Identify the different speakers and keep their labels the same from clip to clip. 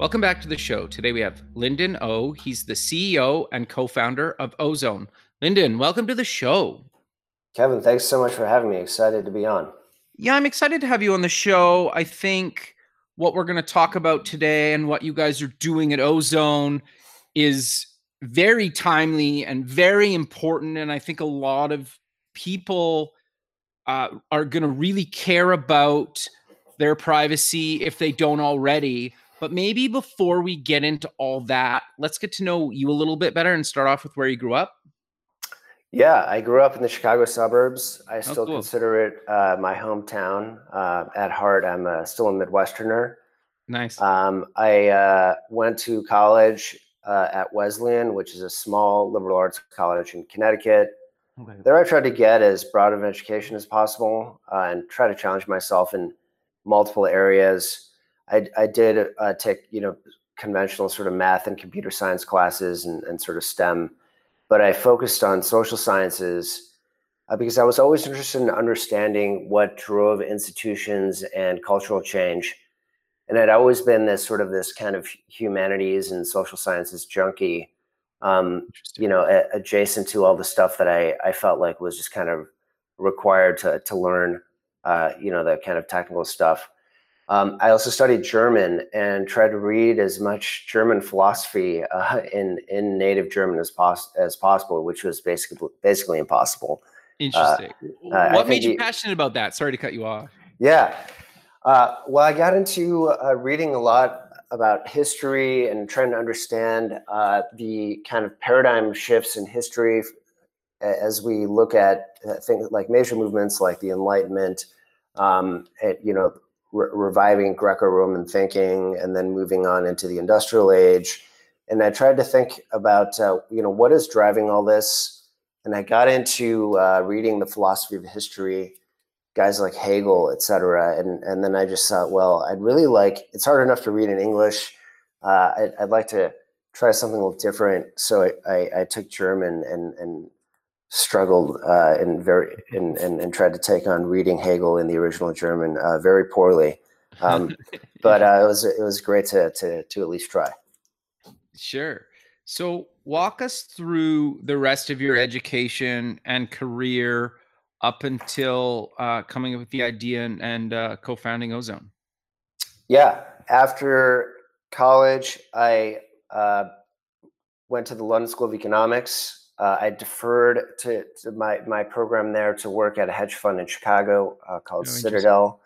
Speaker 1: Welcome back to the show. Today we have Lyndon O. He's the CEO and co-founder of Ozone. Lyndon, welcome to the show.
Speaker 2: Kevin, thanks so much for having me. Excited to be on.
Speaker 1: Yeah, I'm excited to have you on the show. I think what we're going to talk about today and what you guys are doing at Ozone is very timely and very important. And I think a lot of people uh, are going to really care about their privacy if they don't already. But maybe before we get into all that, let's get to know you a little bit better and start off with where you grew up.
Speaker 2: Yeah, I grew up in the Chicago suburbs. I
Speaker 1: Oh,
Speaker 2: still
Speaker 1: cool.
Speaker 2: consider it uh, my hometown. Uh, at heart, I'm uh, still a Midwesterner.
Speaker 1: Nice.
Speaker 2: Um, I uh, went to college uh, at Wesleyan, which is a small liberal arts college in Connecticut.
Speaker 1: Okay.
Speaker 2: There, I tried to get as broad of an education as possible uh, and try to challenge myself in multiple areas. I, I did uh, take, you know, conventional sort of math and computer science classes and, and sort of STEM, but I focused on social sciences uh, because I was always interested in understanding what drove institutions and cultural change. And I'd always been this sort of this kind of humanities and social sciences junkie um, you know, a- adjacent to all the stuff that I, I felt like was just kind of required to, to learn, uh, you know, the kind of technical stuff. Um, I also studied German and tried to read as much German philosophy uh, in in native German as pos- as possible, which was basically basically impossible.
Speaker 1: Interesting.
Speaker 2: uh,
Speaker 1: what made you
Speaker 2: the-
Speaker 1: passionate about that? Sorry to cut you off.
Speaker 2: Yeah. Uh, well, I got into uh, reading a lot about history and trying to understand uh, the kind of paradigm shifts in history as we look at uh, things like major movements like the Enlightenment, um, you know, re- reviving Greco-Roman thinking, and then moving on into the Industrial Age. And I tried to think about, uh, you know, what is driving all this. And I got into uh, reading the philosophy of history guys like Hegel, et cetera. And, and then I just thought, well, I'd really like, it's hard enough to read in English. Uh, I'd, I'd like to try something a little different. So I, I, I took German and, and struggled uh, and very, and, and, and tried to take on reading Hegel in the original German uh, very poorly. Um, but uh, it was, it was great to, to, to at least try.
Speaker 1: Sure. So walk us through the rest of your education and career up until uh, coming up with the idea and, and uh, co-founding Ozone.
Speaker 2: Yeah. After college, I uh, went to the London School of Economics. Uh, I deferred to, to my, my program there to work at a hedge fund in Chicago uh, called
Speaker 1: Oh.
Speaker 2: Citadel.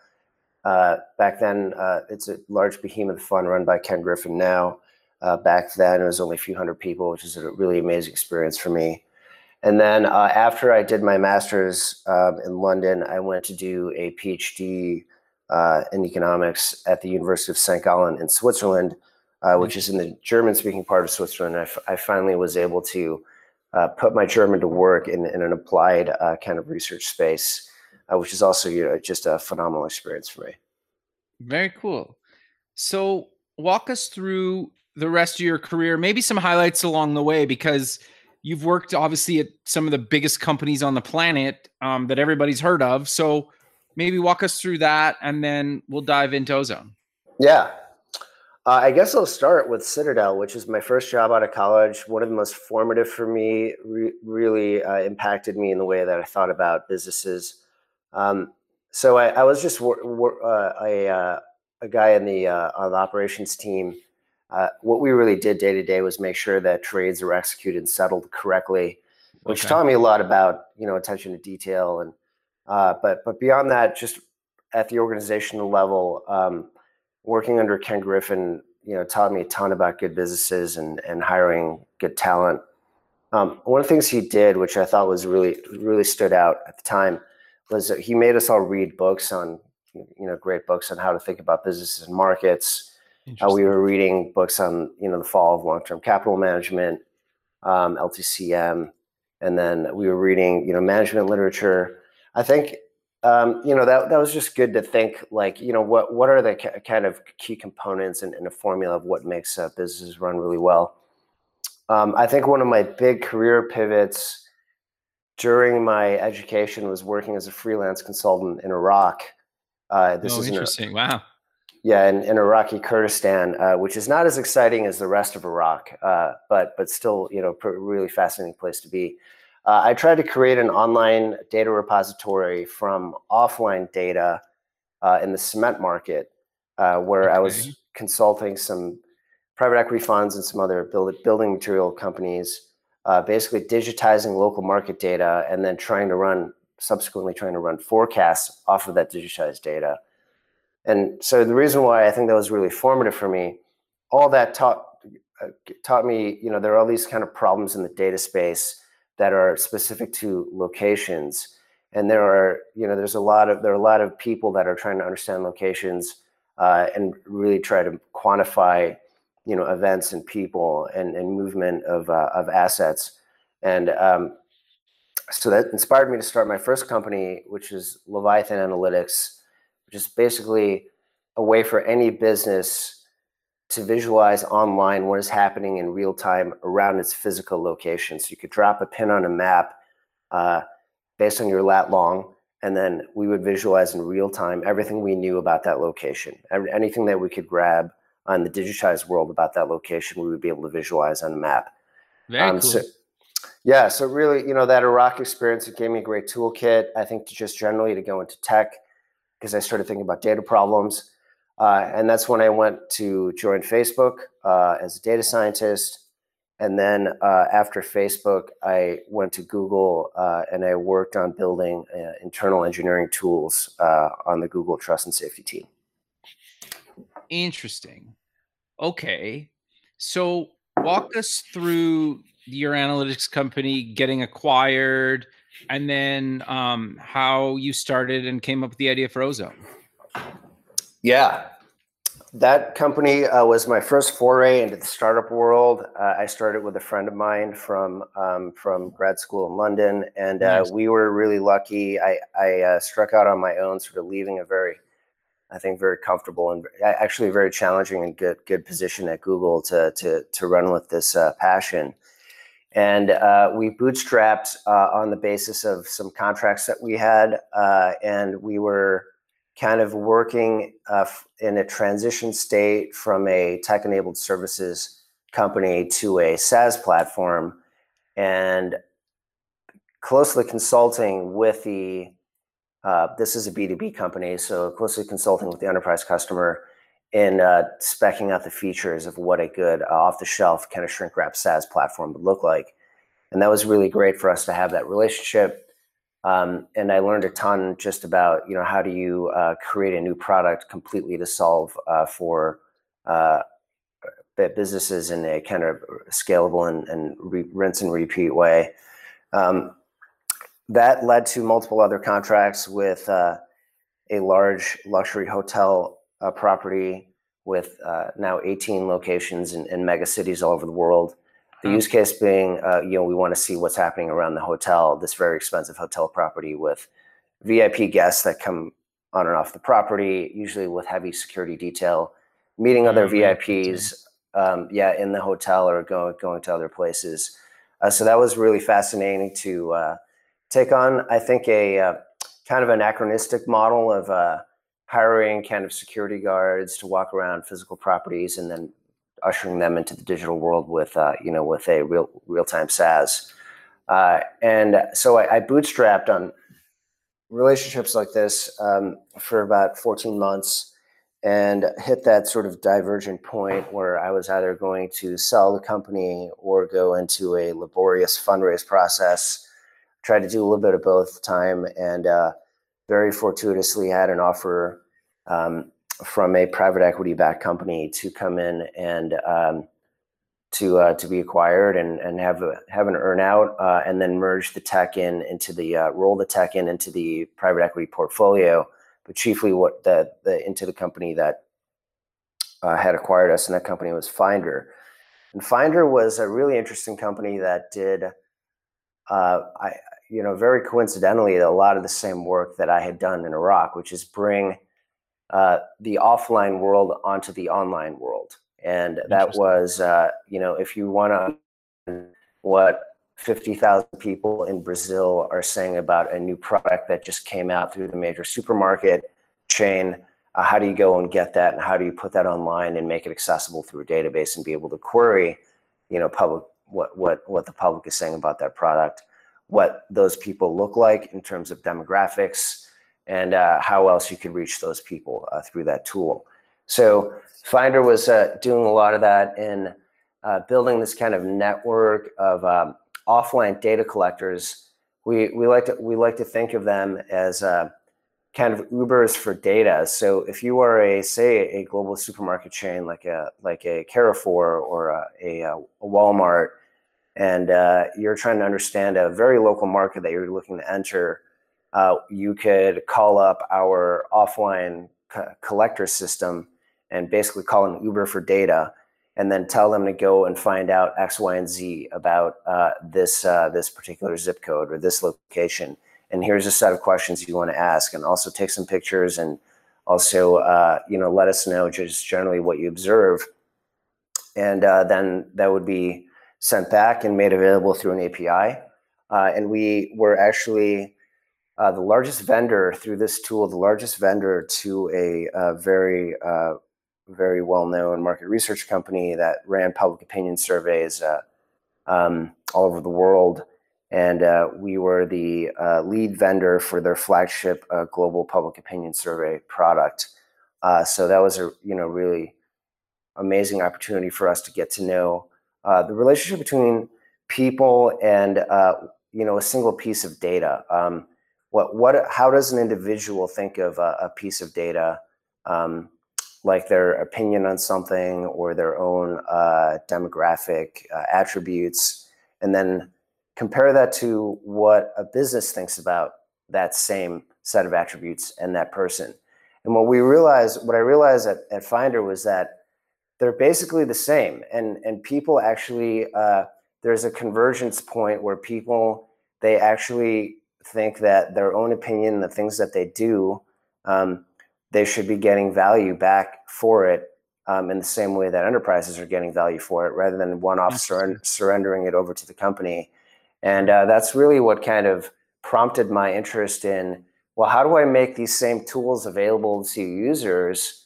Speaker 2: Uh, back then, uh, it's a large behemoth fund run by Ken Griffin now. Uh, back then, it was only a few hundred people, which is a really amazing experience for me. And then uh, after I did my master's um, in London, I went to do a PhD uh, in economics at the University of St. Gallen in Switzerland, uh, which is in the German-speaking part of Switzerland. I, f- I finally was able to uh, put my German to work in, in an applied uh, kind of research space, uh, which is also you know, just a phenomenal experience for me.
Speaker 1: Very cool. So walk us through the rest of your career, maybe some highlights along the way, because you've worked obviously at some of the biggest companies on the planet um, that everybody's heard of. So maybe walk us through that, and then we'll dive into Ozone.
Speaker 2: Yeah. Uh, I guess I'll start with Citadel, which is my first job out of college. One of the most formative for me, re- really uh, impacted me in the way that I thought about businesses. Um, so I, I was just wor- wor- uh, a, uh, a guy in the, uh, on the operations team. Uh, what we really did day to day was make sure that trades were executed and settled correctly, which
Speaker 1: Okay.
Speaker 2: taught me a lot about you know attention to detail and uh, but but beyond that, just at the organizational level, um, working under Ken Griffin, you know, taught me a ton about good businesses and and hiring good talent. Um, one of the things he did, which I thought was really really stood out at the time, was that he made us all read books on you know great books on how to think about businesses and markets. Uh, we were reading books on you know the fall of long-term capital management, um, LTCM, and then we were reading you know management literature. I think um, you know that that was just good to think like you know what what are the ca- kind of key components and, in a formula of what makes a business run really well. Um, I think one of my big career pivots during my education was working as a freelance consultant in Iraq.
Speaker 1: Uh, this oh, is interesting. wow.
Speaker 2: Yeah, in, in Iraqi Kurdistan, uh, which is not as exciting as the rest of Iraq, uh, but but still, you know, really fascinating place to be. Uh, I tried to create an online data repository from offline data uh, in the cement market, uh, where okay. I was consulting some private equity funds and some other build, building material companies, basically digitizing local market data and then trying to run subsequently trying to run forecasts off of that digitized data. And so the reason why I think that was really formative for me, all that taught uh, taught me, you know, there are all these kind of problems in the data space that are specific to locations, and there are, you know, there's a lot of there are a lot of people that are trying to understand locations uh, and really try to quantify, you know, events and people and, and movement of uh, of assets, and um, so that inspired me to start my first company, which is Leviathan Analytics which is basically a way for any business to visualize online what is happening in real time around its physical location. So you could drop a pin on a map uh, based on your lat long, and then we would visualize in real time everything we knew about that location. Anything that we could grab on the digitized world about that location, we would be able to visualize on a map.
Speaker 1: Very um, cool.
Speaker 2: So, yeah, so really, you know, that Iraq experience, it gave me a great toolkit. I think to just generally to go into tech because I started thinking about data problems. Uh, and that's when I went to join Facebook uh, as a data scientist. And then uh, after Facebook, I went to Google uh, and I worked on building uh, internal engineering tools uh, on the Google Trust and Safety team.
Speaker 1: Interesting. Okay. So walk us through your analytics company getting acquired and then um, how you started and came up with the idea for Ozone.
Speaker 2: Yeah, that company uh, was my first foray into the startup world. Uh, I started with a friend of mine from um, from grad school in London, and uh, nice. we were really lucky. I, I uh, struck out on my own, sort of leaving a very, I think, very comfortable and actually very challenging and good good position at Google to to to run with this uh, passion. And uh, we bootstrapped uh, on the basis of some contracts that we had. Uh, and we were kind of working uh, in a transition state from a tech enabled services company to a SaaS platform and closely consulting with the uh, this is a B2B company, so closely consulting with the enterprise customer in uh, specking out the features of what a good uh, off the shelf kind of shrink wrap SaaS platform would look like. And that was really great for us to have that relationship. Um, and I learned a ton just about, you know, how do you uh, create a new product completely to solve uh, for uh, businesses in a kind of scalable and, and re- rinse and repeat way. Um, that led to multiple other contracts with uh, a large luxury hotel uh, property with uh, now 18 locations in, in, mega cities all over the world. The use case being, uh, you know, we want to see what's happening around the hotel, this very expensive hotel property with VIP guests that come on and off the property, usually with heavy security detail, meeting other mm-hmm. VIPs, um, yeah, in the hotel or going going to other places. Uh, so that was really fascinating to uh, take on. I think a uh, kind of anachronistic model of uh, hiring kind of security guards to walk around physical properties and then ushering them into the digital world with uh, you know with a real real time SaaS. Uh, and so I, I, bootstrapped on relationships like this um, for about 14 months and hit that sort of divergent point where I was either going to sell the company or go into a laborious fundraise process. Tried to do a little bit of both time and uh, very fortuitously had an offer um, from a private equity backed company to come in and um, to uh, to be acquired and and have a, have an earnout uh, and then merge the tech in into the uh, roll the tech in into the private equity portfolio but chiefly what the, the into the company that uh, had acquired us, and that company was Finder. And Finder was a really interesting company that did, uh, I you know, very coincidentally, a lot of the same work that I had done in Iraq, which is bring uh, the offline world onto the online world. And that was, uh, you know, if you want to, what 50,000 people in Brazil are saying about a new product that just came out through the major supermarket chain. Uh, how do you go and get that, and how do you put that online and make it accessible through a database and be able to query, you know, public what what what the public is saying about that product, what those people look like in terms of demographics, and uh, how else you could reach those people uh, through that tool. So Finder was uh, doing a lot of that in uh, building this kind of network of um, offline data collectors, we, we like to we like to think of them as uh, kind of Ubers for data. So if you are a say a global supermarket chain like a like a Carrefour or a, a, a Walmart, and uh, you're trying to understand a very local market that you're looking to enter, uh, you could call up our offline co- collector system and basically call an Uber for data and then tell them to go and find out X, Y, and Z about uh, this uh, this particular zip code or this location. And here's a set of questions you want to ask, and also take some pictures and also uh, you know let us know just generally what you observe, and uh, then that would be sent back and made available through an API. Uh, and we were actually uh, the largest vendor through this tool, the largest vendor to a, very very well known market research company that ran public opinion surveys uh, um, all over the world. And uh, we were the uh, lead vendor for their flagship uh, global public opinion survey product. Uh, so that was a you know really amazing opportunity for us to get to know uh, the relationship between people and you know a single piece of data. Um, what what how does an individual think of a, a piece of data? Um, like their opinion on something or their own uh, demographic uh, attributes, and then compare that to what a business thinks about that same set of attributes and that person. And what we realized, what I realized at, at Finder was that they're basically the same, and and people actually uh, there's a convergence point where people they actually think that their own opinion, the things that they do. Um, they should be getting value back for it um, in the same way that enterprises are getting value for it, rather than one-off sur- surrendering it over to the company. And uh, that's really what kind of prompted my interest in well, how do I make these same tools available to users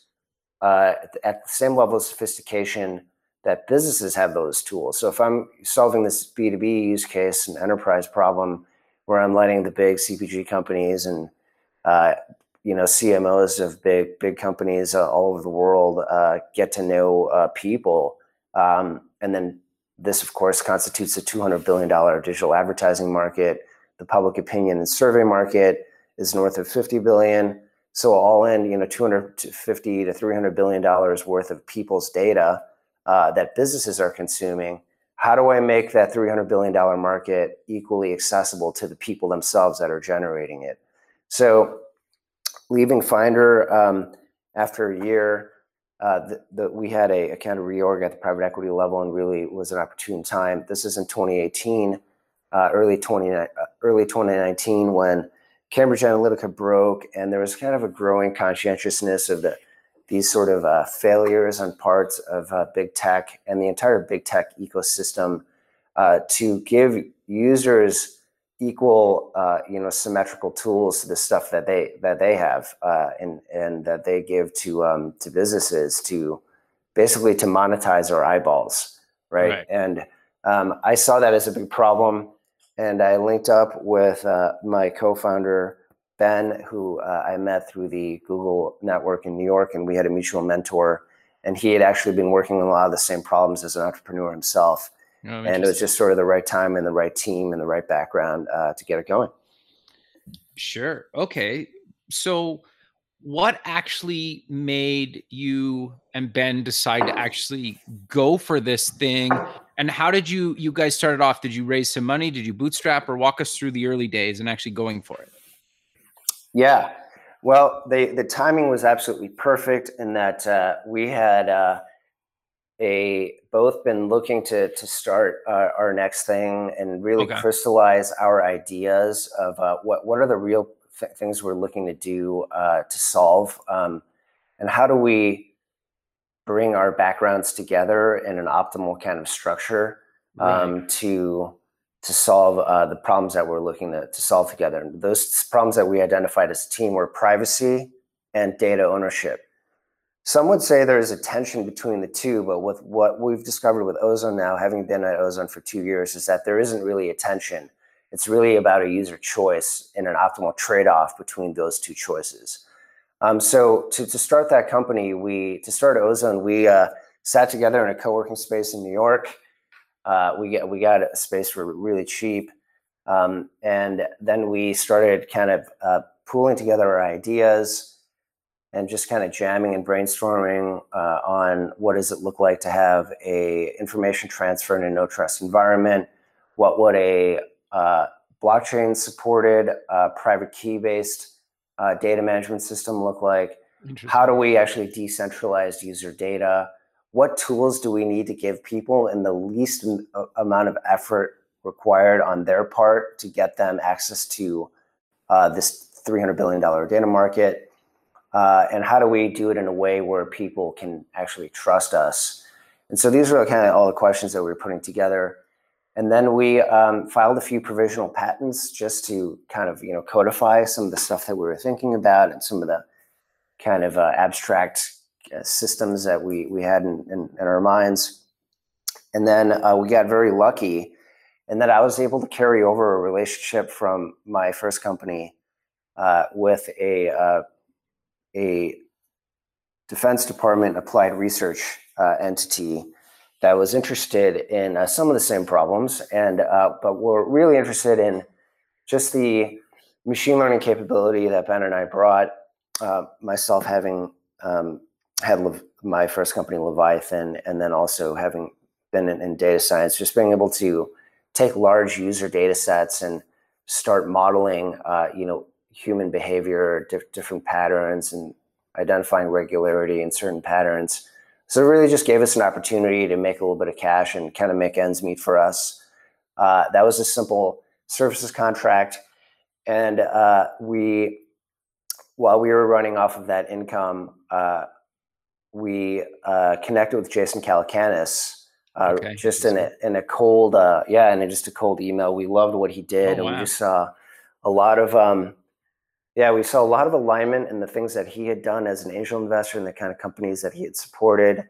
Speaker 2: uh, at the same level of sophistication that businesses have those tools? So if I'm solving this B2B use case, and enterprise problem, where I'm letting the big CPG companies and uh, you know CMOs of big big companies uh, all over the world uh, get to know uh, people, um, and then this, of course, constitutes a two hundred billion dollar digital advertising market. The public opinion and survey market is north of fifty billion. So all in, you know, two hundred fifty to three hundred billion dollars worth of people's data uh, that businesses are consuming. How do I make that three hundred billion dollar market equally accessible to the people themselves that are generating it? So leaving Finder um, after a year, uh, the, the, we had a, a, kind of reorg at the private equity level and really was an opportune time. This is in 2018, uh, early 20, uh, early 2019 when Cambridge Analytica broke and there was kind of a growing conscientiousness of the these sort of uh, failures on parts of uh, big tech and the entire big tech ecosystem uh, to give users equal uh, you know symmetrical tools to the stuff that they that they have uh, and and that they give to um, to businesses to basically to monetize our eyeballs right, right. and um, I saw that as a big problem and I linked up with uh, my co-founder Ben who uh, I met through the Google network in New York and we had a mutual mentor and he had actually been working on a lot of the same problems as an entrepreneur himself Oh, and it was just sort of the right time and the right team and the right background uh, to get it going.
Speaker 1: Sure. Okay. So, what actually made you and Ben decide to actually go for this thing? And how did you you guys started off? Did you raise some money? Did you bootstrap or walk us through the early days and actually going for it?
Speaker 2: Yeah. well, they, the timing was absolutely perfect in that uh, we had uh, a both been looking to to start uh, our next thing and really okay. crystallize our ideas of uh, what what are the real th- things we're looking to do uh, to solve, um, and how do we bring our backgrounds together in an optimal kind of structure um, right. to to solve uh, the problems that we're looking to, to solve together. And those problems that we identified as a team were privacy and data ownership. Some would say there's a tension between the two, but with what we've discovered with Ozone now, having been at Ozone for two years, is that there isn't really a tension. It's really about a user choice and an optimal trade-off between those two choices. Um, so to, to start that company, we to start Ozone, we uh, sat together in a co-working space in New York uh, we get we got a space for really cheap, um, and then we started kind of uh, pooling together our ideas and just kind of jamming and brainstorming uh, on what does it look like to have a information transfer in a no trust environment. What would a uh, blockchain supported uh, private key based uh, data management system look like? How do we actually decentralize user data? What tools do we need to give people in the least amount of effort required on their part to get them access to uh, this $300 billion data market? Uh, and how do we do it in a way where people can actually trust us? And so these are kind of all the questions that we were putting together. And then we um, filed a few provisional patents just to kind of you know codify some of the stuff that we were thinking about and some of the kind of uh, abstract uh, systems that we we had in, in, in our minds. And then uh, we got very lucky in that I was able to carry over a relationship from my first company uh, with a uh, a Defense Department applied research uh, entity that was interested in uh, some of the same problems, and but were really interested in just the machine learning capability that Ben and I brought. myself having um, had my first company Leviathan, and then also having been in, in, data science, just being able to take large user data sets and start modeling, uh, you know, human behavior, different patterns, and identifying regularity in certain patterns. So it really just gave us an opportunity to make a little bit of cash and kind of make ends meet for us. Uh, that was a simple services contract, and uh, we, while we were running off of that income uh, we uh, connected with Jason Calacanis uh, okay. just in a in a cold uh, yeah in just a cold email. We loved what he did, oh, and we just saw a lot of um, yeah we saw a lot of alignment in the things that he had done as an angel investor and the kind of companies that he had supported.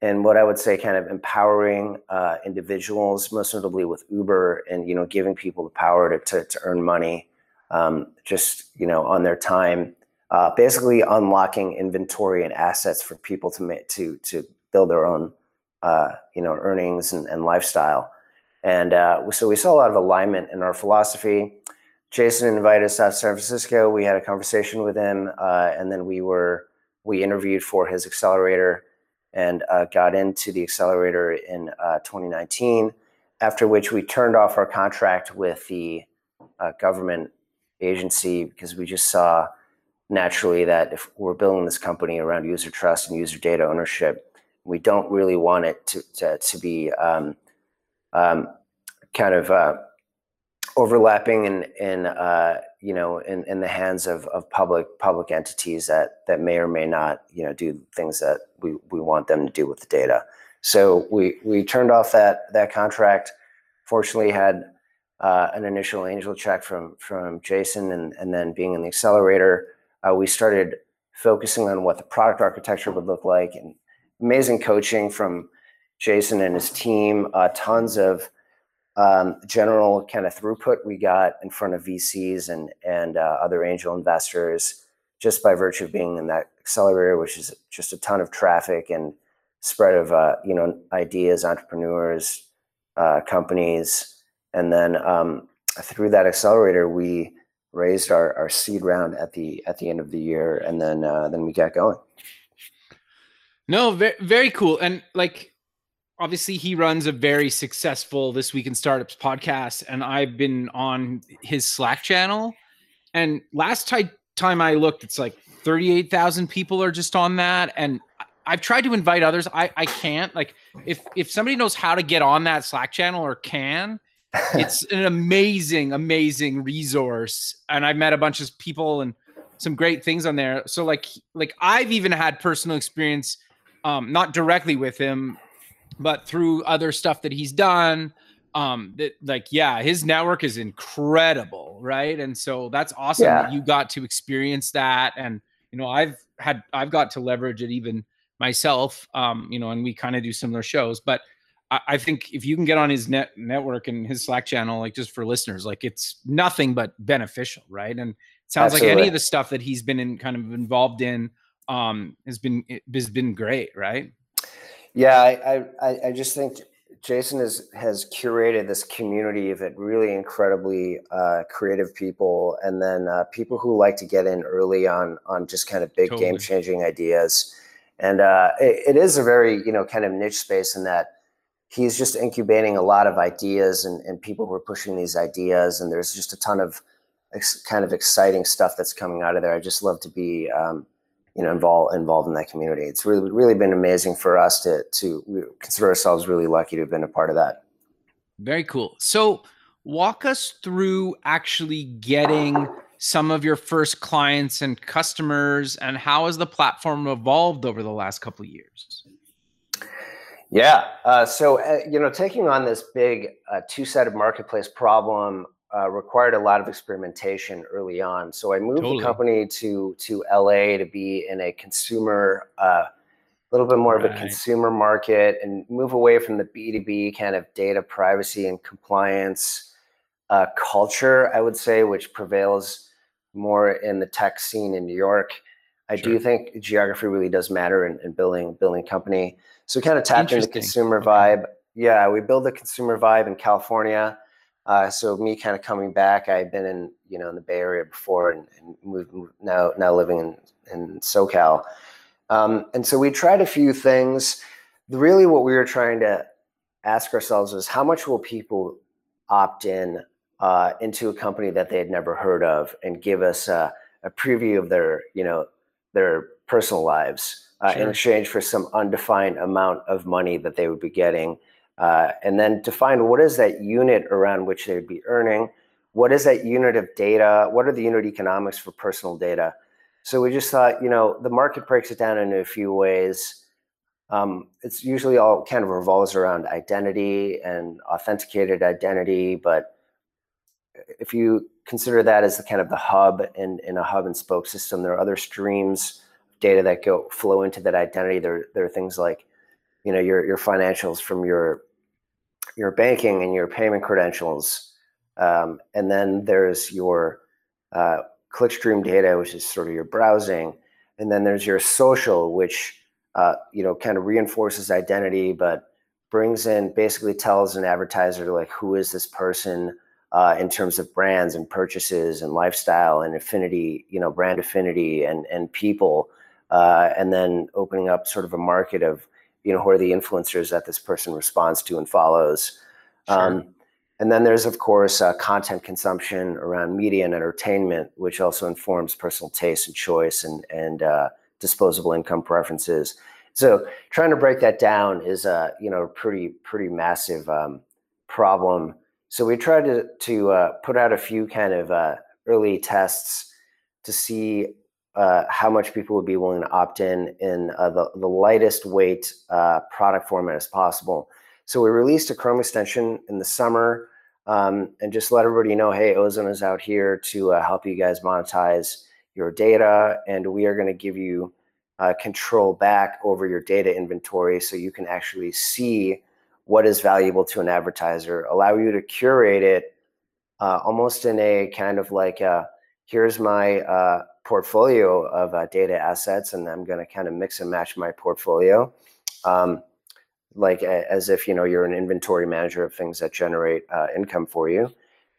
Speaker 2: And what I would say, kind of empowering uh, individuals, most notably with Uber, and you know, giving people the power to to, to earn money, um, just you know, on their time uh, basically unlocking inventory and assets for people to make to to build their own uh, you know earnings and, and lifestyle. And uh, so we saw a lot of alignment in our philosophy. Jason invited us out to San Francisco. We had a conversation with him, uh, and then we were we interviewed for his accelerator and uh, got into the accelerator in uh, 2019. After which we turned off our contract with the government agency because we just saw naturally that if we're building this company around user trust and user data ownership, we don't really want it to to, to be um, um, kind of uh, overlapping in in uh, you know in, in the hands of, of public public entities that that may or may not you know do things that we, we want them to do with the data. So we we turned off that that contract. Fortunately, had uh, an initial angel check from from Jason, and and then being in the accelerator uh, we started focusing on what the product architecture would look like and amazing coaching from Jason and his team, uh, tons of um, general kind of throughput we got in front of VCs and and uh, other angel investors just by virtue of being in that accelerator, which is just a ton of traffic and spread of uh, you know ideas, entrepreneurs, uh, companies, and then um, through that accelerator, we raised our, our seed round at the at the end of the year, and then uh, then we got going.
Speaker 1: No, very very cool, and like obviously he runs a very successful this week in startups podcast and i've been on his slack channel and last i time I looked, it's like 38,000 people are just on that. And I've tried to invite others. I, I can't. Like, if if somebody knows how to get on that Slack channel or can, it's an amazing, amazing resource. And I've met a bunch of people and some great things on there. So like like I've even had personal experience, um, not directly with him, but through other stuff that he's done. Um, that like yeah, his network is incredible, right? And so that's awesome yeah. that you got to experience that. And you know, I've had I've got to leverage it even myself. Um, you know, and we kind of do similar shows, but I, I think if you can get on his net network and his Slack channel, like just for listeners, like it's nothing but beneficial, right? And sounds Absolutely. like any of the stuff that he's been in kind of involved in um has been has been great right
Speaker 2: yeah i i i just think jason has has curated this community of really incredibly uh, creative people and then uh, people who like to get in early on on just kind of big totally. game changing ideas and uh, it, it is a very you know kind of niche space in that he's just incubating a lot of ideas and, and people who are pushing these ideas and there's just a ton of ex- kind of exciting stuff that's coming out of there. I just love to be, um, you know, involved involved in that community. It's really really been amazing for us to to consider ourselves really lucky to have been a part of that.
Speaker 1: Very cool. So walk us through actually getting some of your first clients and customers and how has the platform evolved over the last couple of years
Speaker 2: yeah uh, so uh, you know taking on this big uh, two-sided marketplace problem uh, required a lot of experimentation early on. So I moved totally. the company to to LA to be in a consumer, a uh, little bit more right. of a consumer market, and move away from the B two B kind of data privacy and compliance uh, culture. I would say, which prevails more in the tech scene in New York. I sure. do think geography really does matter in, in building building company. So we kind of tapped into the consumer vibe. Yeah, we build the consumer vibe in California uh, so me kind of coming back, I've been in you know in the Bay Area before and, and moved, now now living in in SoCal, um, and so we tried a few things. Really, what we were trying to ask ourselves was how much will people opt in uh, into a company that they had never heard of and give us a, a preview of their you know their personal lives uh, sure. in exchange for some undefined amount of money that they would be getting uh, and then define what is that unit around which they'd be earning, what is that unit of data, what are the unit economics for personal data. So we just thought, you know, the market breaks it down into a few ways. Um, it's usually all kind of revolves around identity and authenticated identity, but if you consider that as the kind of the hub in, in a hub and spoke system, there are other streams data that go flow into that identity. There, there are things like, you know, your your financials from your your banking and your payment credentials. Um, and then there's your uh, clickstream data, which is sort of your browsing. And then there's your social, which uh, you know kind of reinforces identity, but brings in basically tells an advertiser like who is this person uh, in terms of brands and purchases and lifestyle and affinity, you know, brand affinity and and people, uh, and then opening up sort of a market of you know who are the influencers that this person responds to and follows. Sure. um, and then there's of course uh, content consumption around media and entertainment which also informs personal taste and choice and and uh, disposable income preferences. So trying to break that down is a you know pretty pretty massive um, problem. So we tried to to uh, put out a few kind of uh, early tests to see uh, how much people would be willing to opt in in uh, the, the lightest weight uh, product format as possible. So we released a Chrome extension in the summer um, and just let everybody know, hey, Ozone is out here to uh, help you guys monetize your data, and we are going to give you uh, control back over your data inventory so you can actually see what is valuable to an advertiser, allow you to curate it uh, almost in a kind of like a, here's my portfolio of uh, data assets and I'm going to kind of mix and match my portfolio. Um, like as if you know you're an inventory manager of things that generate uh, income for you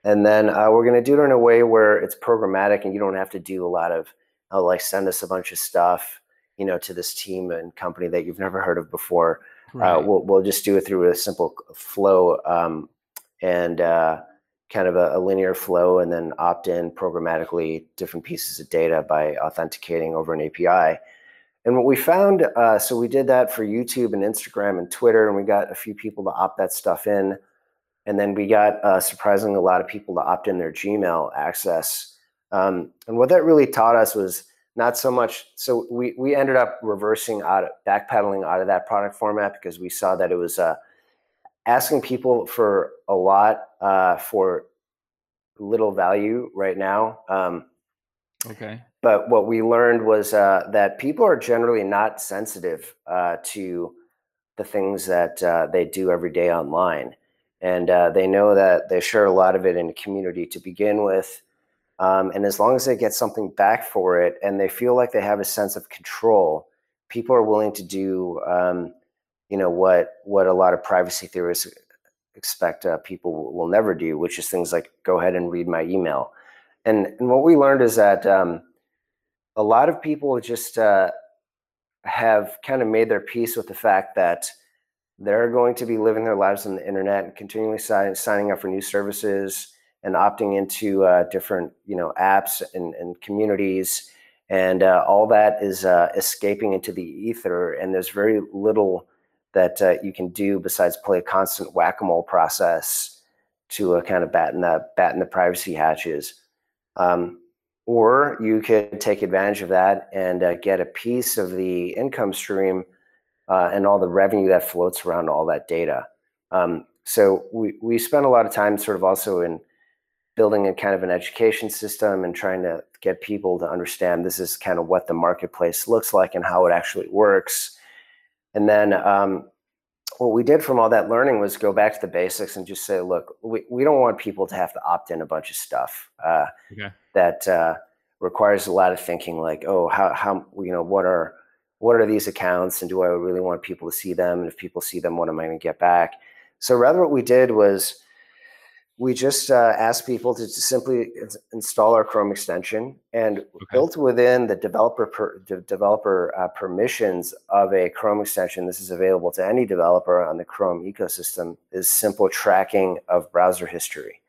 Speaker 2: and then uh, we're going to do it in a way where it's programmatic and you don't have to do a lot of oh, like send us a bunch of stuff you know to this team and company that you've never heard of before uh, right. uh, we'll, we'll just do it through a simple flow um, and uh, kind of a, a, linear flow and then opt in programmatically different pieces of data by authenticating over an API. And what we found, uh, so we did that for YouTube and Instagram and Twitter, and we got a few people to opt that stuff in. And then we got uh, surprisingly a lot of people to opt in their Gmail access. Um, and what that really taught us was not so much. So we we ended up reversing out, of, backpedaling out of that product format because we saw that it was uh, asking people for a lot uh, for little value right now. Um,
Speaker 1: okay.
Speaker 2: But what we learned was uh, that people are generally not sensitive uh, to the things that uh, they do every day online. And uh, they know that they share a lot of it in a community to begin with. Um, and as long as they get something back for it and they feel like they have a sense of control, people are willing to do um, you know what what a lot of privacy theorists expect uh, people will never do, which is things like go ahead and read my email. And and what we learned is that um, a lot of people just uh, have kind of made their peace with the fact that they're going to be living their lives on the internet and continually sign, signing up for new services and opting into uh, different you know apps and, and communities and uh, all that is uh, escaping into the ether and there's very little that uh, you can do besides play a constant whack-a-mole process to uh, kind of batten the batten the privacy hatches. Um, or you could take advantage of that and uh, get a piece of the income stream uh, and all the revenue that floats around all that data. Um, so we, we spend a lot of time sort of also in building a kind of an education system and trying to get people to understand this is kind of what the marketplace looks like and how it actually works and then um, what we did from all that learning was go back to the basics and just say, look, we, we don't want people to have to opt in a bunch of stuff uh, okay. that uh, requires a lot of thinking. Like, oh, how how you know what are what are these accounts, and do I really want people to see them? And if people see them, what am I going to get back? So rather, what we did was we just uh, asked people to simply install our Chrome extension and okay. built within the developer per, de- developer uh, permissions of a Chrome extension. This is available to any developer on the Chrome ecosystem. Is simple tracking of browser history,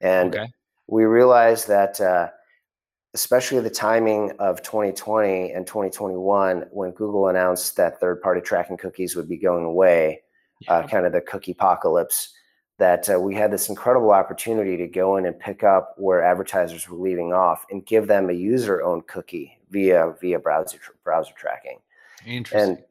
Speaker 2: and okay. we realized that. Uh, especially the timing of 2020 and 2021 when Google announced that third-party tracking cookies would be going away, uh, yeah. kind of the cookie apocalypse that uh, we had this incredible opportunity to go in and pick up where advertisers were leaving off and give them a user-owned cookie via via browser browser tracking.
Speaker 1: Interesting.
Speaker 2: And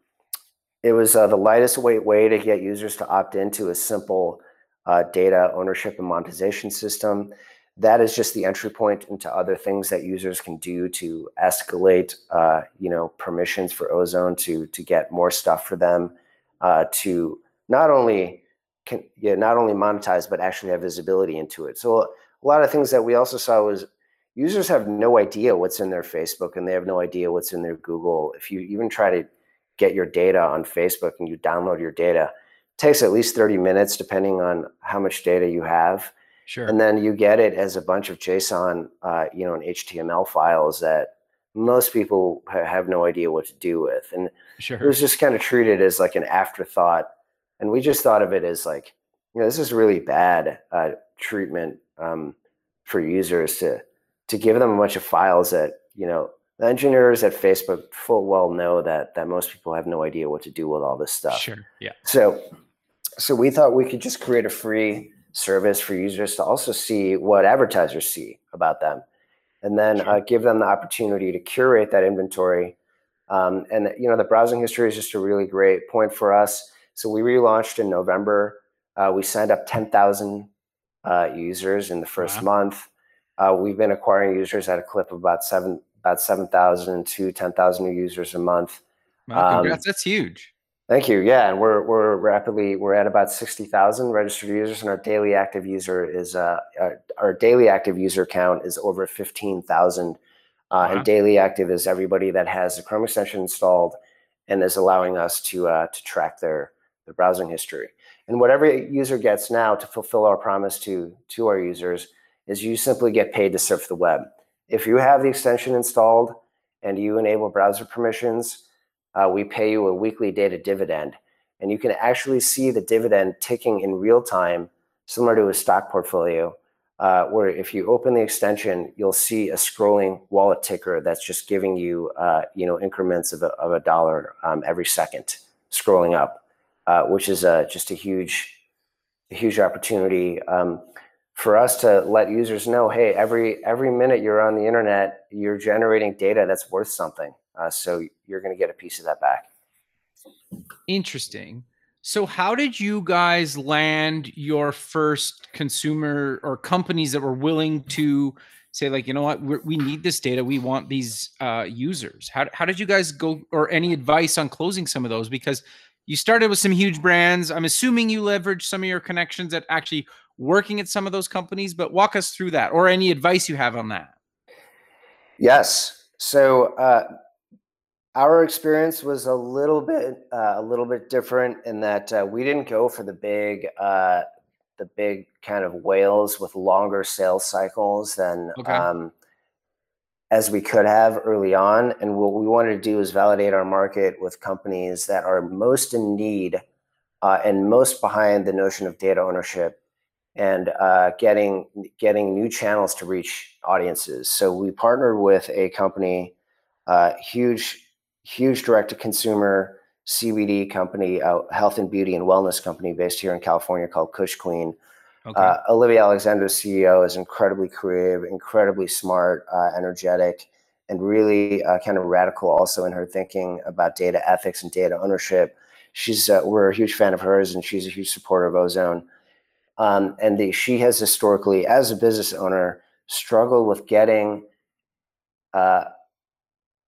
Speaker 2: it was uh, the lightest weight way to get users to opt into a simple uh, data ownership and monetization system. That is just the entry point into other things that users can do to escalate, uh, you know, permissions for Ozone to to get more stuff for them, uh, to not only can yeah, not only monetize but actually have visibility into it. So a lot of things that we also saw was users have no idea what's in their Facebook and they have no idea what's in their Google. If you even try to get your data on Facebook and you download your data, it takes at least 30 minutes depending on how much data you have.
Speaker 1: Sure.
Speaker 2: And then you get it as a bunch of JSON, uh, you know, and HTML files that most people have no idea what to do with. And sure. it was just kind of treated as like an afterthought and we just thought of it as like you know this is really bad uh, treatment um, for users to to give them a bunch of files that you know the engineers at facebook full well know that that most people have no idea what to do with all this stuff.
Speaker 1: Sure yeah.
Speaker 2: So so we thought we could just create a free service for users to also see what advertisers see about them and then sure. uh, give them the opportunity to curate that inventory. Um, and you know the browsing history is just a really great point for us so we relaunched in November. Uh, we signed up 10,000 uh, users in the first wow. month. Uh, we've been acquiring users at a clip of about seven, about 7,000 to 10,000 new users a month.
Speaker 1: Wow, congrats. Um, That's huge.
Speaker 2: Thank you. Yeah, and we're we're rapidly we're at about sixty thousand registered users, and our daily active user is uh our, our daily active user count is over fifteen thousand. Uh, wow. And daily active is everybody that has a Chrome extension installed and is allowing us to uh, to track their the browsing history. And what every user gets now to fulfill our promise to, to our users is you simply get paid to surf the web. If you have the extension installed and you enable browser permissions, uh, we pay you a weekly data dividend. And you can actually see the dividend ticking in real time, similar to a stock portfolio, uh, where if you open the extension, you'll see a scrolling wallet ticker that's just giving you, uh, you know, increments of a, of a dollar um, every second scrolling up, uh, which is a, just a huge, a huge opportunity um, for us to let users know, hey, every every minute you're on the internet, you're generating data that's worth something. Uh, so you're going to get a piece of that back.
Speaker 1: Interesting. So, how did you guys land your first consumer or companies that were willing to say, like, you know what, we need this data, we want these uh, users? How, how did you guys go, or any advice on closing some of those? Because you started with some huge brands. I'm assuming you leveraged some of your connections at actually working at some of those companies, but walk us through that or any advice you have on that.
Speaker 2: Yes. So, uh, our experience was a little bit uh, a little bit different in that uh, we didn't go for the big uh, the big kind of whales with longer sales cycles than okay. um, as we could have early on. And what we wanted to do is validate our market with companies that are most in need uh, and most behind the notion of data ownership and uh, getting getting new channels to reach audiences. So we partnered with a company, uh, huge huge direct to consumer CBD company, health and beauty and wellness company based here in California called Kush Queen. Okay. Uh, Olivia Alexander, CEO is incredibly creative, incredibly smart, uh, energetic, and really uh, kind of radical also in her thinking about data ethics and data ownership. She's uh, we're a huge fan of hers, and she's a huge supporter of Ozone. Um, and the, she has historically, as a business owner, struggled with getting uh,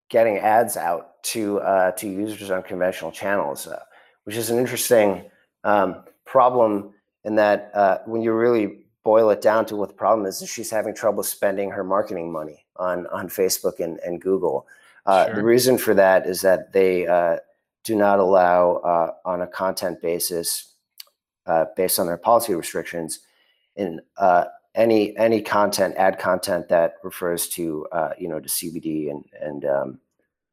Speaker 2: getting ads out to uh, to users on conventional channels, uh, which is an interesting um, problem in that uh, when you really boil it down to what the problem is, is she's having trouble spending her marketing money on on Facebook and, and Google. Uh, sure. The reason for that is that they uh, do not allow uh, on a content basis, based on their policy restrictions, in any any content ad content that refers to uh, you know to CBD and and um,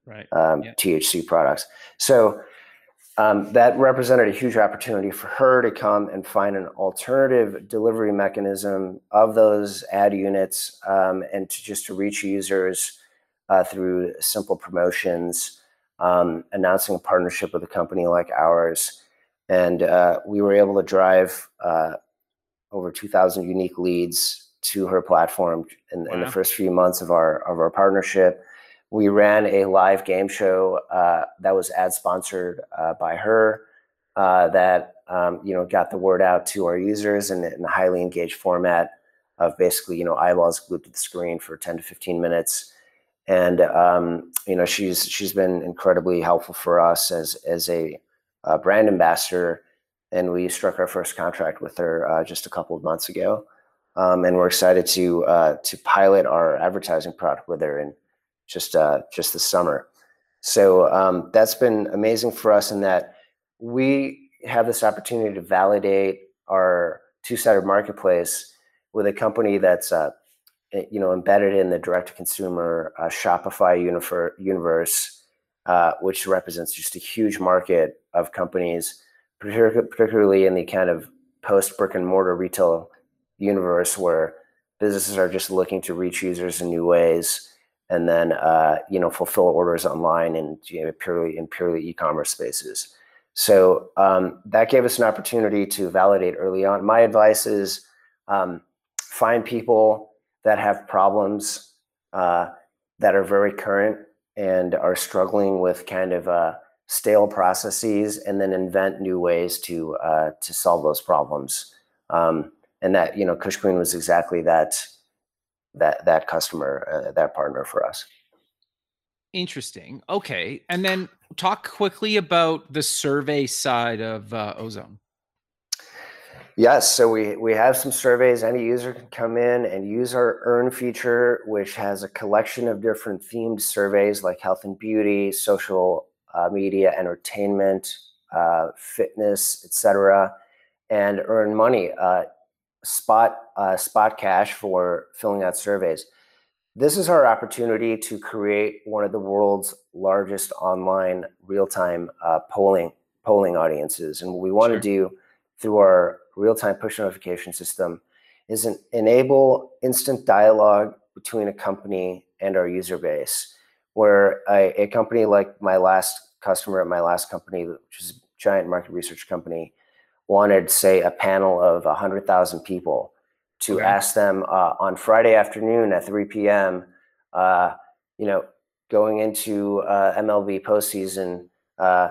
Speaker 1: right.
Speaker 2: um, yeah. THC products. So um, that represented a huge opportunity for her to come and find an alternative delivery mechanism of those ad units um, and to just to reach users uh, through simple promotions, um, announcing a partnership with a company like ours. And uh, we were able to drive uh, over 2,000 unique leads to her platform in, wow. in, the first few months of our of our partnership. We ran a live game show uh, that was ad sponsored uh, by her. Uh, that um, you know got the word out to our users in, in, a highly engaged format of basically you know eyeballs glued to the screen for 10 to 15 minutes and um, you know she's she's been incredibly helpful for us as as a uh, brand ambassador and we struck our first contract with her uh, just a couple of months ago. Um, and we're excited to uh, to pilot our advertising product with her in just uh, just this summer. So um, that's been amazing for us in that we have this opportunity to validate our two-sided marketplace with a company that's uh, eh, you know embedded in the direct-to-consumer uh, Shopify universe, uh, which represents just a huge market of companies particularly in the kind of post brick and mortar retail universe where businesses are just looking to reach users in new ways and then uh, you know fulfill orders online and you know, purely in purely e-commerce spaces. So um, that gave us an opportunity to validate early on. My advice is um, find people that have problems uh, that are very current and are struggling with kind of uh, stale processes and then invent new ways to uh, to solve those problems. Um, and that you know, Kush Queen was exactly that that that customer, uh, that partner for us.
Speaker 1: Interesting. Okay, and then talk quickly about the survey side of uh, Ozone.
Speaker 2: Yes, so we we have some surveys. Any user can come in and use our Earn feature, which has a collection of different themed surveys like health and beauty, social uh, media, entertainment, uh, fitness, etc., and earn money, uh, spot uh, spot cash for filling out surveys. This is our opportunity to create one of the world's largest online real-time uh, polling polling audiences, and what we want sure. to do through our real-time push notification system is an enable instant dialogue between a company and our user base. Where a, a company like my last customer at my last company, which is a giant market research company, wanted, say, a panel of 100,000 people to okay. ask them uh, on Friday afternoon at 3 p.m., uh, you know, going into uh, MLB postseason, uh,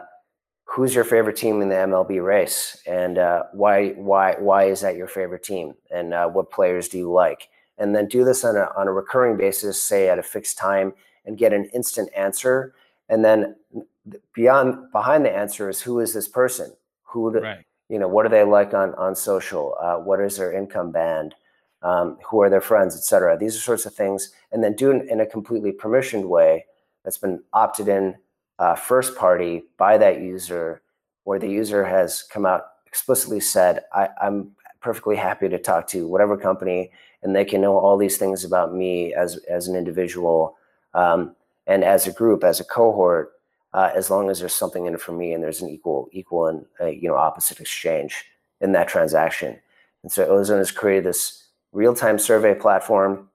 Speaker 2: who's your favorite team in the MLB race, and uh, why why why is that your favorite team, and uh, what players do you like, and then do this on a on a recurring basis, say at a fixed time, and get an instant answer, and then beyond behind the answer is who is this person, who right. You know what are they like on on social, uh, what is their income band. Um, who are their friends, etc. These are sorts of things, and then do it in a completely permissioned way that's been opted in uh, first party by that user where the user has come out explicitly said, I, am perfectly happy to talk to whatever company and they can know all these things about me as, as an individual um, and as a group, as a cohort, uh, as long as there's something in it for me and there's an equal, equal and uh, you know opposite exchange in that transaction. And so Ozone has created this real-time survey platform.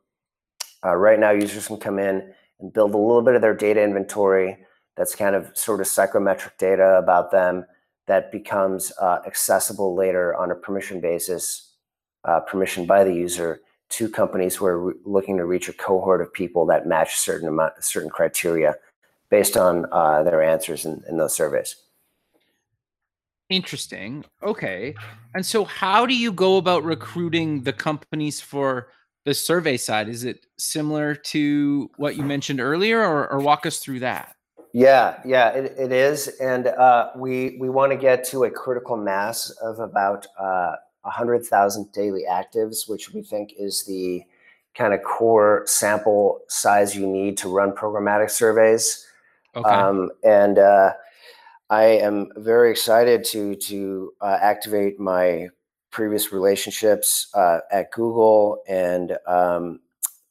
Speaker 2: Uh, right now, users can come in and build a little bit of their data inventory that's kind of sort of psychometric data about them that becomes uh, accessible later on a permission basis, uh, permission by the user to companies who are re- looking to reach a cohort of people that match certain amount, certain criteria based on uh, their answers in, in those surveys.
Speaker 1: Interesting. Okay. And so, how do you go about recruiting the companies for the survey side? Is it similar to what you mentioned earlier, or, or walk us through that?
Speaker 2: Yeah, yeah, it, it is, and uh, we we want to get to a critical mass of about uh, hundred thousand daily actives, which we think is the kind of core sample size you need to run programmatic surveys. Okay. Um, and uh, I am very excited to to uh, activate my previous relationships uh, at Google and um,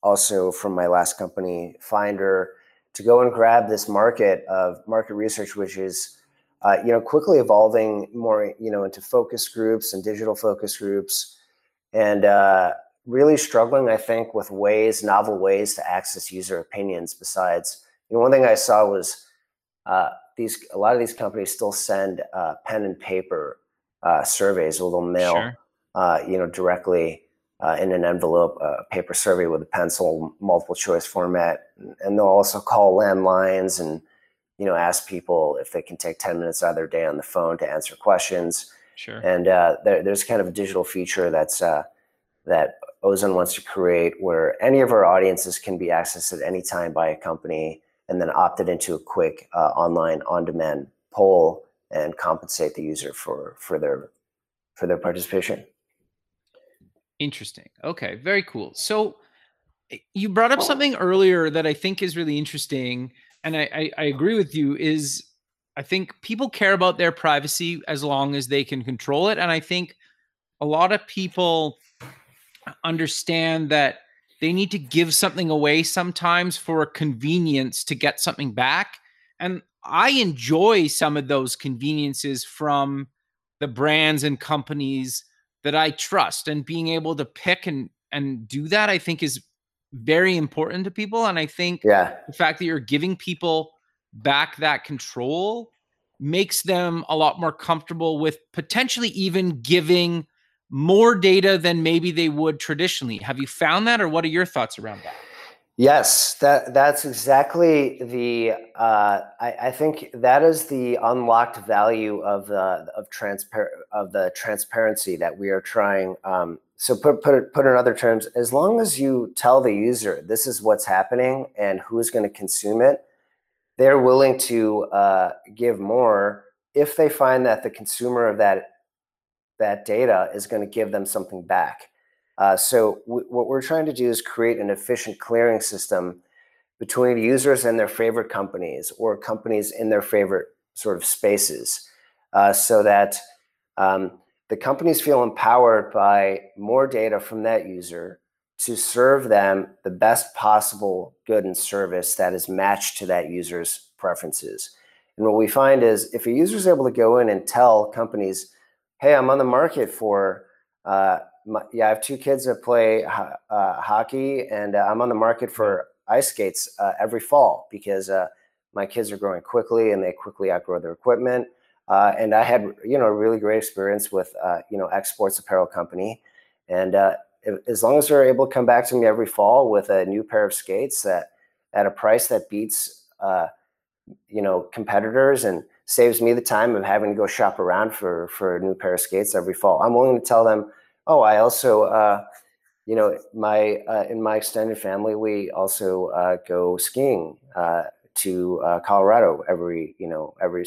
Speaker 2: also from my last company, Finder to go and grab this market of market research, which is uh, you know quickly evolving more you know into focus groups and digital focus groups, and uh, really struggling, I think, with ways, novel ways to access user opinions. Besides, you know, one thing I saw was uh, these a lot of these companies still send uh, pen and paper uh, surveys, a little mail, sure. Uh, you know, directly uh, in an envelope, a paper survey with a pencil, multiple choice format, and they'll also call landlines and you know ask people if they can take 10 minutes out of their day on the phone to answer questions.
Speaker 1: Sure.
Speaker 2: And uh, there, there's kind of a digital feature that's uh, that Ozone wants to create where any of our audiences can be accessed at any time by a company and then opted into a quick uh, online on-demand poll and compensate the user for for their for their participation.
Speaker 1: Interesting. Okay, very cool. So eh, you brought up something earlier that I think is really interesting, and I, I, I agree with you. Is I think people care about their privacy as long as they can control it, and I think a lot of people understand that they need to give something away sometimes for a convenience to get something back. And I enjoy some of those conveniences from the brands and companies that I trust and being able to pick and and do that I think is very important to people and I think
Speaker 2: yeah.
Speaker 1: the fact that you're giving people back that control makes them a lot more comfortable with potentially even giving more data than maybe they would traditionally. Have you found that or what are your thoughts around that?
Speaker 2: Yes, that that's exactly the. Uh, I, I, think that is the unlocked value of the of transparent of the transparency that we are trying. Um, so put put put in other terms, as long as you tell the user this is what's happening and who's going to consume it, they're willing to uh, give more if they find that the consumer of that that data is going to give them something back. Uh, so what we're trying to do is create an efficient clearing system between users and their favorite companies or companies in their favorite sort of spaces uh, so that um, the companies feel empowered by more data from that user to serve them the best possible good and service that is matched to that user's preferences. And what we find is if a user is able to go in and tell companies, hey, I'm on the market for uh, my, yeah, I have two kids that play uh, hockey, and uh, I'm on the market for ice skates uh, every fall because uh, my kids are growing quickly and they quickly outgrow their equipment. Uh, and I had, you know, a really great experience with, uh, you know, X Sports Apparel Company, and as long as they're able to come back to me every fall with a new pair of skates that at a price that beats, you know, competitors and saves me the time of having to go shop around for for a new pair of skates every fall. I'm willing to tell them, oh, I also, uh, you know, my uh, in my extended family, we also uh, go skiing uh, to uh, Colorado every, you know, every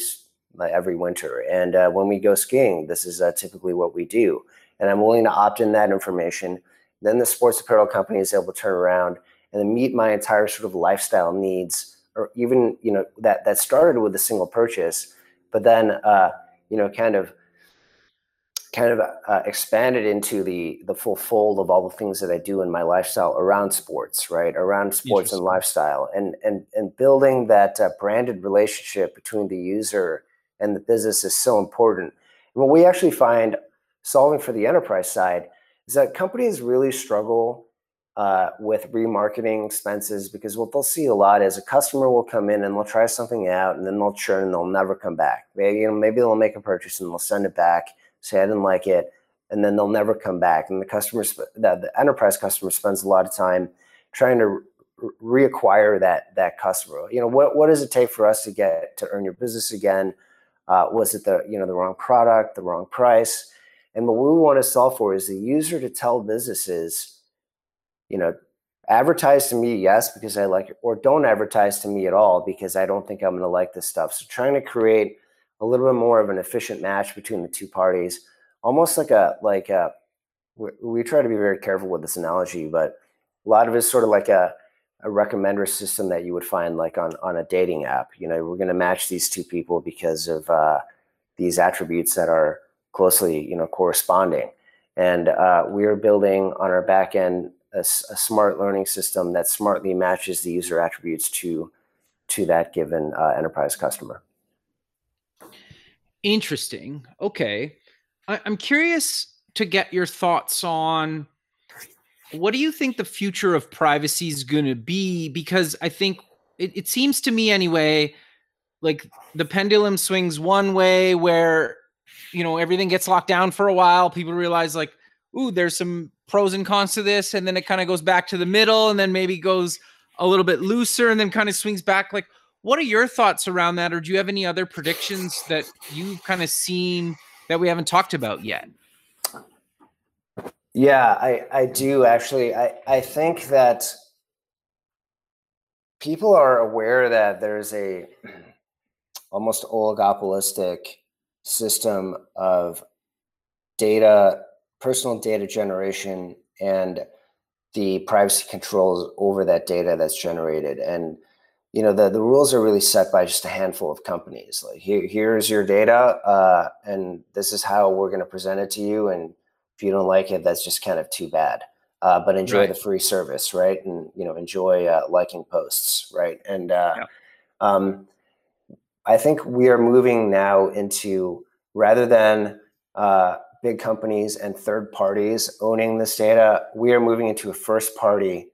Speaker 2: every winter. And uh, when we go skiing, this is typically what we do. And I'm willing to opt in that information. Then the sports apparel company is able to turn around and meet my entire sort of lifestyle needs or even you know that that started with a single purchase, but then uh, you know kind of kind of uh, expanded into the the full fold of all the things that I do in my lifestyle around sports, right? Around sports and lifestyle, and and and building that uh, branded relationship between the user and the business is so important. And what we actually find solving for the enterprise side is that companies really struggle uh, with remarketing expenses because what they'll see a lot is a customer will come in and they'll try something out and then they'll churn and they'll never come back. Maybe you know maybe they'll make a purchase and they'll send it back, say I didn't like it, and then they'll never come back. And the customer, that the enterprise customer, spends a lot of time trying to re- reacquire that that customer. You know what what does it take for us to get to earn your business again? Uh, was it the you know the wrong product, the wrong price? And what we want to solve for is the user to tell businesses you know, advertise to me, yes, because I like it, or don't advertise to me at all because I don't think I'm going to like this stuff. So trying to create a little bit more of an efficient match between the two parties, almost like a like a. We, try to be very careful with this analogy, but a lot of it's sort of like a a recommender system that you would find like on on a dating app. You know, we're going to match these two people because of uh, these attributes that are closely you know corresponding, and uh, we are building on our back end a, a, smart learning system that smartly matches the user attributes to to that given uh, enterprise customer.
Speaker 1: Interesting. Okay, I, I'm curious to get your thoughts on what do you think the future of privacy is going to be? Because I think it, it seems to me anyway, like the pendulum swings one way where you know everything gets locked down for a while. People realize like, ooh, there's some pros and cons to this and then it kind of goes back to the middle and then maybe goes a little bit looser and then kind of swings back like what are your thoughts around that or do you have any other predictions that you've kind of seen that we haven't talked about yet?
Speaker 2: Yeah i i do actually. I i think that people are aware that there's a almost oligopolistic system of data personal data generation and the privacy controls over that data that's generated. And you know the, the rules are really set by just a handful of companies. Like here, here's your data uh, and this is how we're going to present it to you. And if you don't like it that's just kind of too bad. Uh, but enjoy right. the free service right? And you know enjoy uh, liking posts right? And uh, yeah. um, i think we are moving now into rather than uh, big companies and third parties owning this data, we are moving into a first party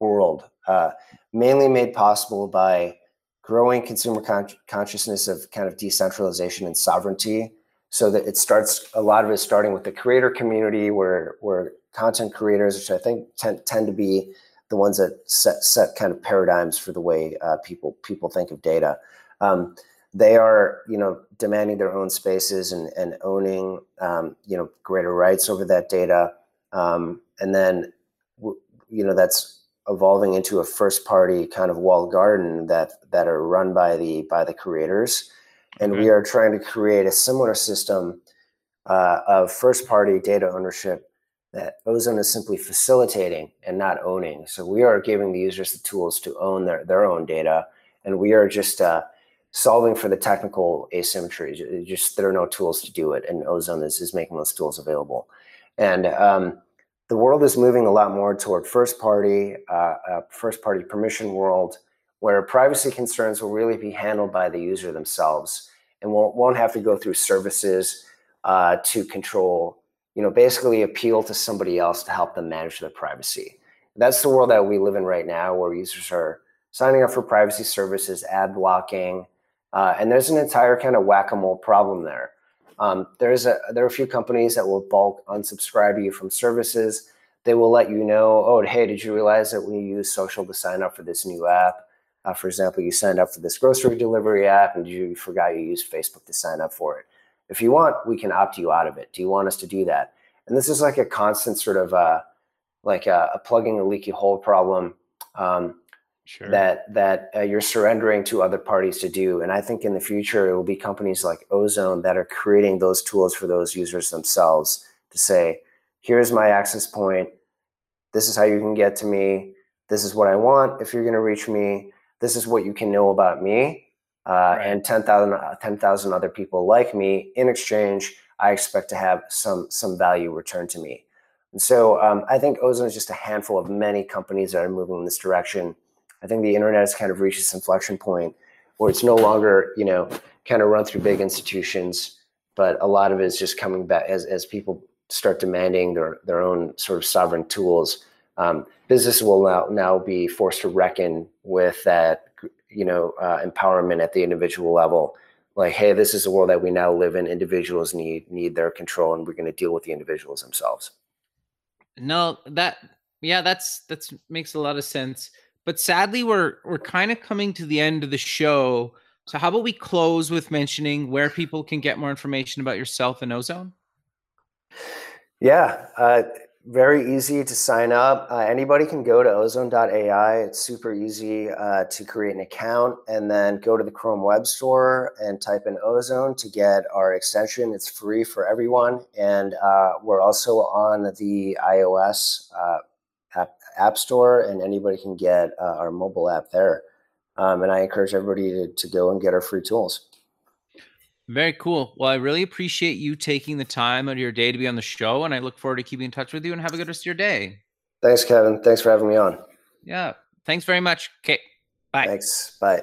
Speaker 2: world, uh, mainly made possible by growing consumer con- consciousness of kind of decentralization and sovereignty. So that it starts, a lot of it starting with the creator community where, where content creators, which I think tend, tend to be the ones that set, set kind of paradigms for the way uh, people, people think of data. Um, they are you know demanding their own spaces and, and owning um, you know greater rights over that data. Um, and then you know that's evolving into a first party kind of walled garden that that are run by the by the creators. And we are trying to create a similar system uh, of first party data ownership that ozone is simply facilitating and not owning. So we are giving the users the tools to own their, their own data. And we are just uh, solving for the technical asymmetries. Just there are no tools to do it, and Ozone is, is making those tools available. And um, the world is moving a lot more toward first party, uh, first party permission world, where privacy concerns will really be handled by the user themselves, and won't won't have to go through services uh, to control you know, basically appeal to somebody else to help them manage their privacy. That's the world that we live in right now, where users are signing up for privacy services, ad blocking, uh, and there's an entire kind of whack-a-mole problem there. Um, there's a there are a few companies that will bulk unsubscribe you from services. They will let you know, oh, hey, did you realize that we use social to sign up for this new app? Uh, for example, you signed up for this grocery delivery app and you forgot you used Facebook to sign up for it. If you want, we can opt you out of it. Do you want us to do that? And this is like a constant sort of uh, like a, a, plugging a leaky hole problem um, sure. that that uh, you're surrendering to other parties to do. And I think in the future it will be companies like Ozone that are creating those tools for those users themselves to say, here's my access point. This is how you can get to me. This is what I want if you're going to reach me this is what you can know about me uh, right. and 10,000 uh, 10, other people like me. In exchange, I expect to have some some value returned to me. And so um, I think Ozone is just a handful of many companies that are moving in this direction. I think the internet has kind of reached this inflection point where it's no longer, you know, kind of run through big institutions, but a lot of it is just coming back as, as people start demanding their, their own sort of sovereign tools. Um, business will now now be forced to reckon with that you know uh, empowerment at the individual level. Like hey this is the world that we now live in. Individuals need need their control and we're going to deal with the individuals themselves.
Speaker 1: No that yeah that's that's makes a lot of sense but sadly we're we're kind of coming to the end of the show so how about we close with mentioning where people can get more information about yourself and ozone
Speaker 2: yeah uh, very easy to sign up. Uh, anybody can go to ozone.ai. It's super easy uh, to create an account and then go to the Chrome Web Store and type in Ozone to get our extension. It's free for everyone. And uh, we're also on the iOS uh, app, Store, and anybody can get uh, our mobile app there. Um, and I encourage everybody to, to go and get our free tools.
Speaker 1: Very cool. Well, I really appreciate you taking the time out of your day to be on the show, and I look forward to keeping in touch with you and have a good rest of your day.
Speaker 2: Thanks, Kevin. Thanks for having me on.
Speaker 1: Yeah. Thanks very much. Okay. Bye.
Speaker 2: Thanks. Bye.